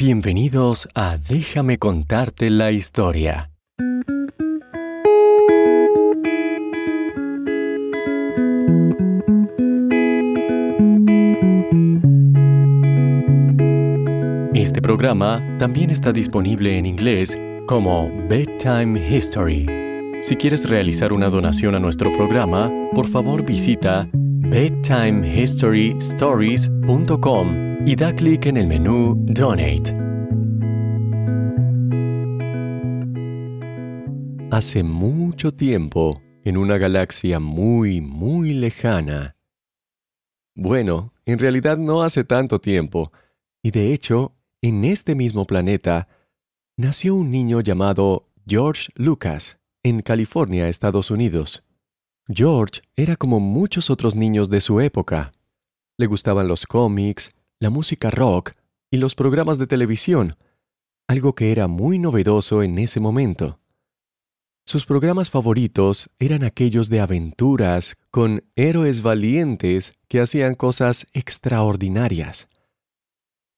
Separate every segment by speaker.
Speaker 1: Bienvenidos a Déjame contarte la historia. Este programa también está disponible en inglés como Bedtime History. Si quieres realizar una donación a nuestro programa, por favor visita bedtimehistorystories.com y da clic en el menú Donate. Hace mucho tiempo, en una galaxia muy, muy lejana. Bueno, en realidad no hace tanto tiempo, y de hecho, en este mismo planeta, nació un niño llamado George Lucas, en California, Estados Unidos. George era como muchos otros niños de su época. Le gustaban los cómics, la música rock y los programas de televisión, algo que era muy novedoso en ese momento. Sus programas favoritos eran aquellos de aventuras con héroes valientes que hacían cosas extraordinarias.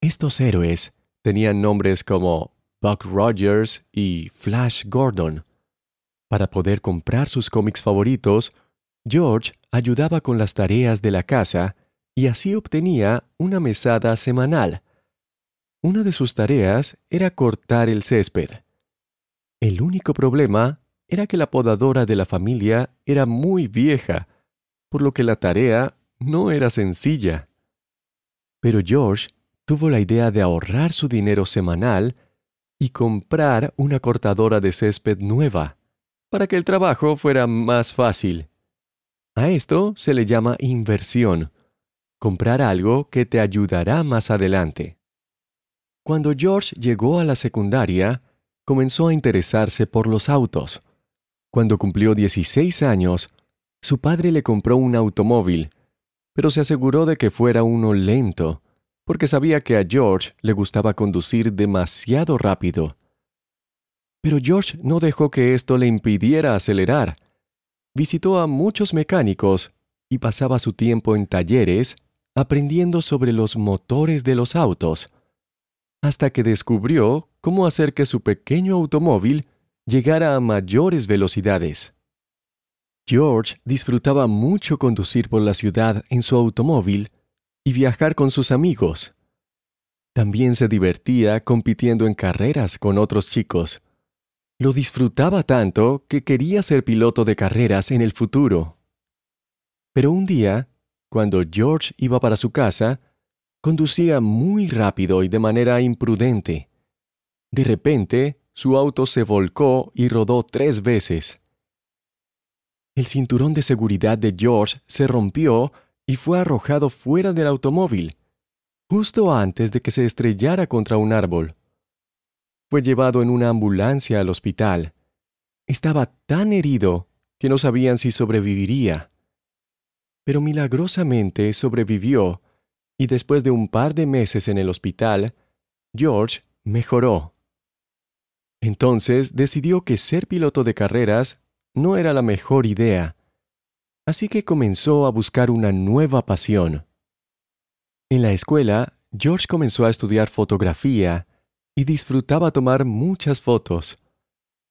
Speaker 1: Estos héroes tenían nombres como Buck Rogers y Flash Gordon. Para poder comprar sus cómics favoritos, George ayudaba con las tareas de la casa y así obtenía una mesada semanal. Una de sus tareas era cortar el césped. El único problema era que la podadora de la familia era muy vieja, por lo que la tarea no era sencilla. Pero George tuvo la idea de ahorrar su dinero semanal y comprar una cortadora de césped nueva, para que el trabajo fuera más fácil. A esto se le llama inversión comprar algo que te ayudará más adelante. Cuando George llegó a la secundaria, comenzó a interesarse por los autos. Cuando cumplió 16 años, su padre le compró un automóvil, pero se aseguró de que fuera uno lento, porque sabía que a George le gustaba conducir demasiado rápido. Pero George no dejó que esto le impidiera acelerar. Visitó a muchos mecánicos y pasaba su tiempo en talleres aprendiendo sobre los motores de los autos, hasta que descubrió cómo hacer que su pequeño automóvil llegara a mayores velocidades. George disfrutaba mucho conducir por la ciudad en su automóvil y viajar con sus amigos. También se divertía compitiendo en carreras con otros chicos. Lo disfrutaba tanto que quería ser piloto de carreras en el futuro. Pero un día cuando George iba para su casa, conducía muy rápido y de manera imprudente. De repente, su auto se volcó y rodó tres veces. El cinturón de seguridad de George se rompió y fue arrojado fuera del automóvil, justo antes de que se estrellara contra un árbol. Fue llevado en una ambulancia al hospital. Estaba tan herido que no sabían si sobreviviría pero milagrosamente sobrevivió y después de un par de meses en el hospital, George mejoró. Entonces decidió que ser piloto de carreras no era la mejor idea, así que comenzó a buscar una nueva pasión. En la escuela, George comenzó a estudiar fotografía y disfrutaba tomar muchas fotos.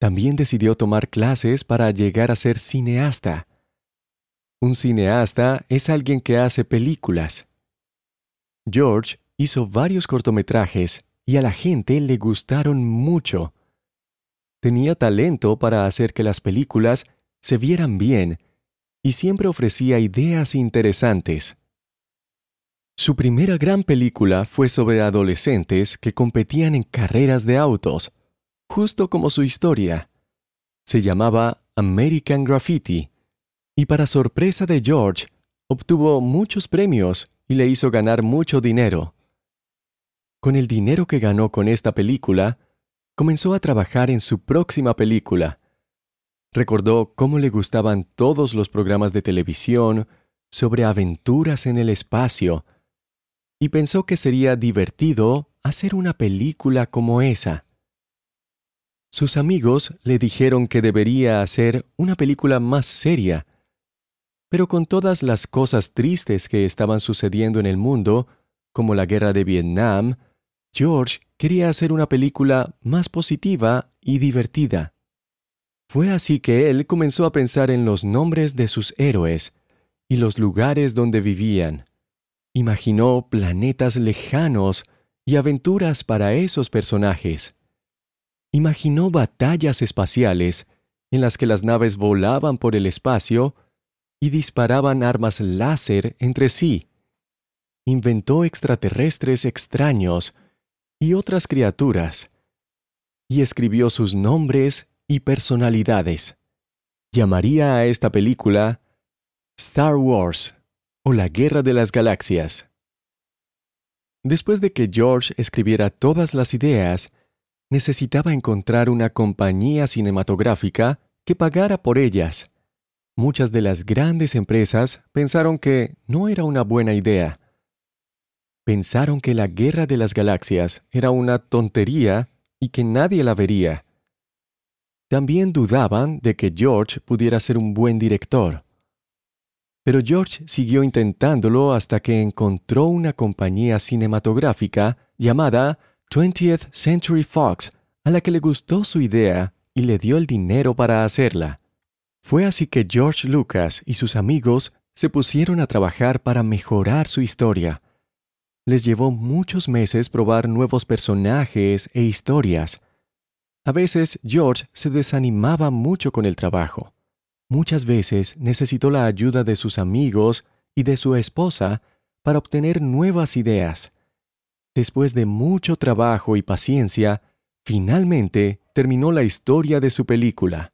Speaker 1: También decidió tomar clases para llegar a ser cineasta. Un cineasta es alguien que hace películas. George hizo varios cortometrajes y a la gente le gustaron mucho. Tenía talento para hacer que las películas se vieran bien y siempre ofrecía ideas interesantes. Su primera gran película fue sobre adolescentes que competían en carreras de autos, justo como su historia. Se llamaba American Graffiti y para sorpresa de George, obtuvo muchos premios y le hizo ganar mucho dinero. Con el dinero que ganó con esta película, comenzó a trabajar en su próxima película. Recordó cómo le gustaban todos los programas de televisión sobre aventuras en el espacio, y pensó que sería divertido hacer una película como esa. Sus amigos le dijeron que debería hacer una película más seria, pero con todas las cosas tristes que estaban sucediendo en el mundo, como la guerra de Vietnam, George quería hacer una película más positiva y divertida. Fue así que él comenzó a pensar en los nombres de sus héroes y los lugares donde vivían. Imaginó planetas lejanos y aventuras para esos personajes. Imaginó batallas espaciales en las que las naves volaban por el espacio y disparaban armas láser entre sí. Inventó extraterrestres extraños y otras criaturas, y escribió sus nombres y personalidades. Llamaría a esta película Star Wars o la Guerra de las Galaxias. Después de que George escribiera todas las ideas, necesitaba encontrar una compañía cinematográfica que pagara por ellas. Muchas de las grandes empresas pensaron que no era una buena idea. Pensaron que la Guerra de las Galaxias era una tontería y que nadie la vería. También dudaban de que George pudiera ser un buen director. Pero George siguió intentándolo hasta que encontró una compañía cinematográfica llamada 20th Century Fox, a la que le gustó su idea y le dio el dinero para hacerla. Fue así que George Lucas y sus amigos se pusieron a trabajar para mejorar su historia. Les llevó muchos meses probar nuevos personajes e historias. A veces George se desanimaba mucho con el trabajo. Muchas veces necesitó la ayuda de sus amigos y de su esposa para obtener nuevas ideas. Después de mucho trabajo y paciencia, finalmente terminó la historia de su película.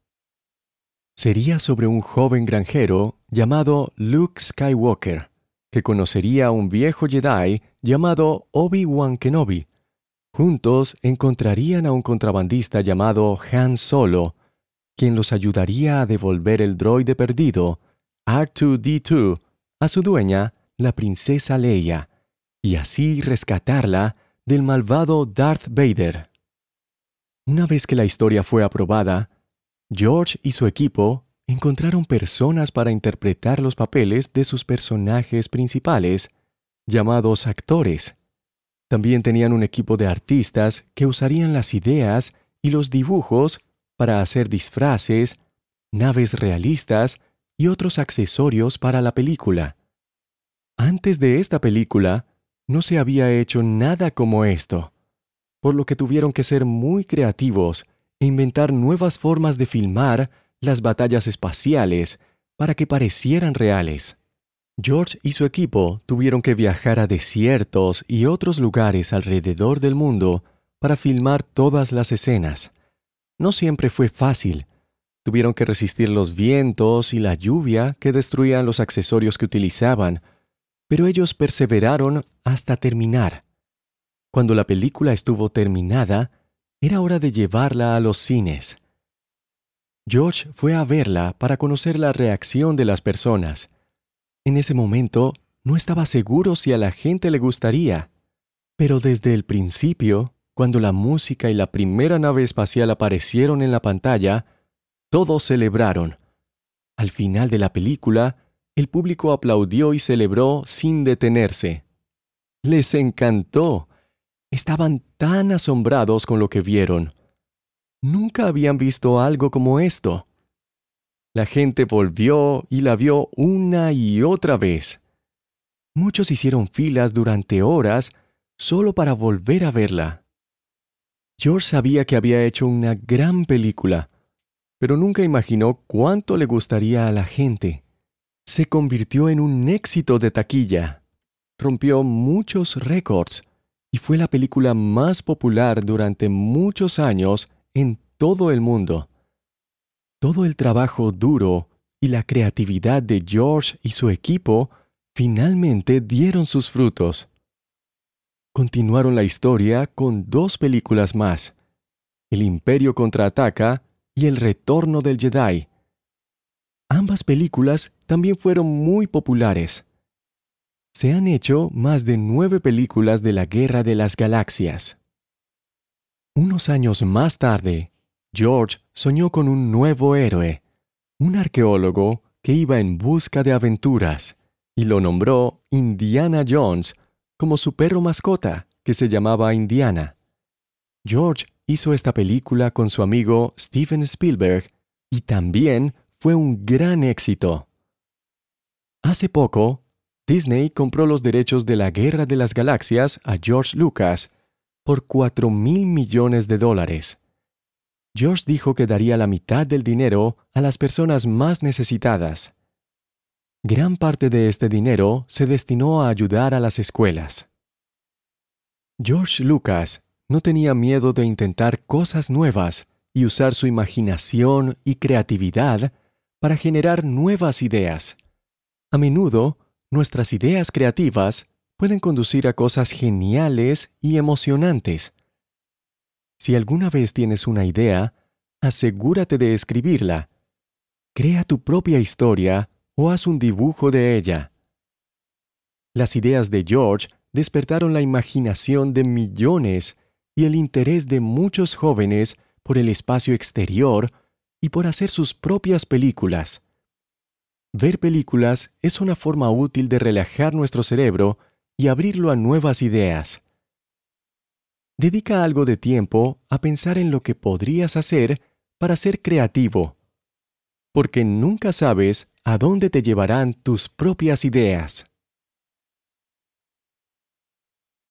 Speaker 1: Sería sobre un joven granjero llamado Luke Skywalker, que conocería a un viejo Jedi llamado Obi-Wan Kenobi. Juntos encontrarían a un contrabandista llamado Han Solo, quien los ayudaría a devolver el droide perdido, R2D2, a su dueña, la princesa Leia, y así rescatarla del malvado Darth Vader. Una vez que la historia fue aprobada, George y su equipo encontraron personas para interpretar los papeles de sus personajes principales, llamados actores. También tenían un equipo de artistas que usarían las ideas y los dibujos para hacer disfraces, naves realistas y otros accesorios para la película. Antes de esta película, no se había hecho nada como esto, por lo que tuvieron que ser muy creativos e inventar nuevas formas de filmar las batallas espaciales para que parecieran reales. George y su equipo tuvieron que viajar a desiertos y otros lugares alrededor del mundo para filmar todas las escenas. No siempre fue fácil. Tuvieron que resistir los vientos y la lluvia que destruían los accesorios que utilizaban pero ellos perseveraron hasta terminar. Cuando la película estuvo terminada, era hora de llevarla a los cines. George fue a verla para conocer la reacción de las personas. En ese momento no estaba seguro si a la gente le gustaría, pero desde el principio, cuando la música y la primera nave espacial aparecieron en la pantalla, todos celebraron. Al final de la película, el público aplaudió y celebró sin detenerse. Les encantó. Estaban tan asombrados con lo que vieron. Nunca habían visto algo como esto. La gente volvió y la vio una y otra vez. Muchos hicieron filas durante horas solo para volver a verla. George sabía que había hecho una gran película, pero nunca imaginó cuánto le gustaría a la gente se convirtió en un éxito de taquilla. Rompió muchos récords y fue la película más popular durante muchos años en todo el mundo. Todo el trabajo duro y la creatividad de George y su equipo finalmente dieron sus frutos. Continuaron la historia con dos películas más, El Imperio contraataca y El Retorno del Jedi, Ambas películas también fueron muy populares. Se han hecho más de nueve películas de la Guerra de las Galaxias. Unos años más tarde, George soñó con un nuevo héroe, un arqueólogo que iba en busca de aventuras, y lo nombró Indiana Jones como su perro mascota que se llamaba Indiana. George hizo esta película con su amigo Steven Spielberg y también fue un gran éxito. Hace poco, Disney compró los derechos de la Guerra de las Galaxias a George Lucas por 4 mil millones de dólares. George dijo que daría la mitad del dinero a las personas más necesitadas. Gran parte de este dinero se destinó a ayudar a las escuelas. George Lucas no tenía miedo de intentar cosas nuevas y usar su imaginación y creatividad para generar nuevas ideas. A menudo, nuestras ideas creativas pueden conducir a cosas geniales y emocionantes. Si alguna vez tienes una idea, asegúrate de escribirla. Crea tu propia historia o haz un dibujo de ella. Las ideas de George despertaron la imaginación de millones y el interés de muchos jóvenes por el espacio exterior y por hacer sus propias películas. Ver películas es una forma útil de relajar nuestro cerebro y abrirlo a nuevas ideas. Dedica algo de tiempo a pensar en lo que podrías hacer para ser creativo, porque nunca sabes a dónde te llevarán tus propias ideas.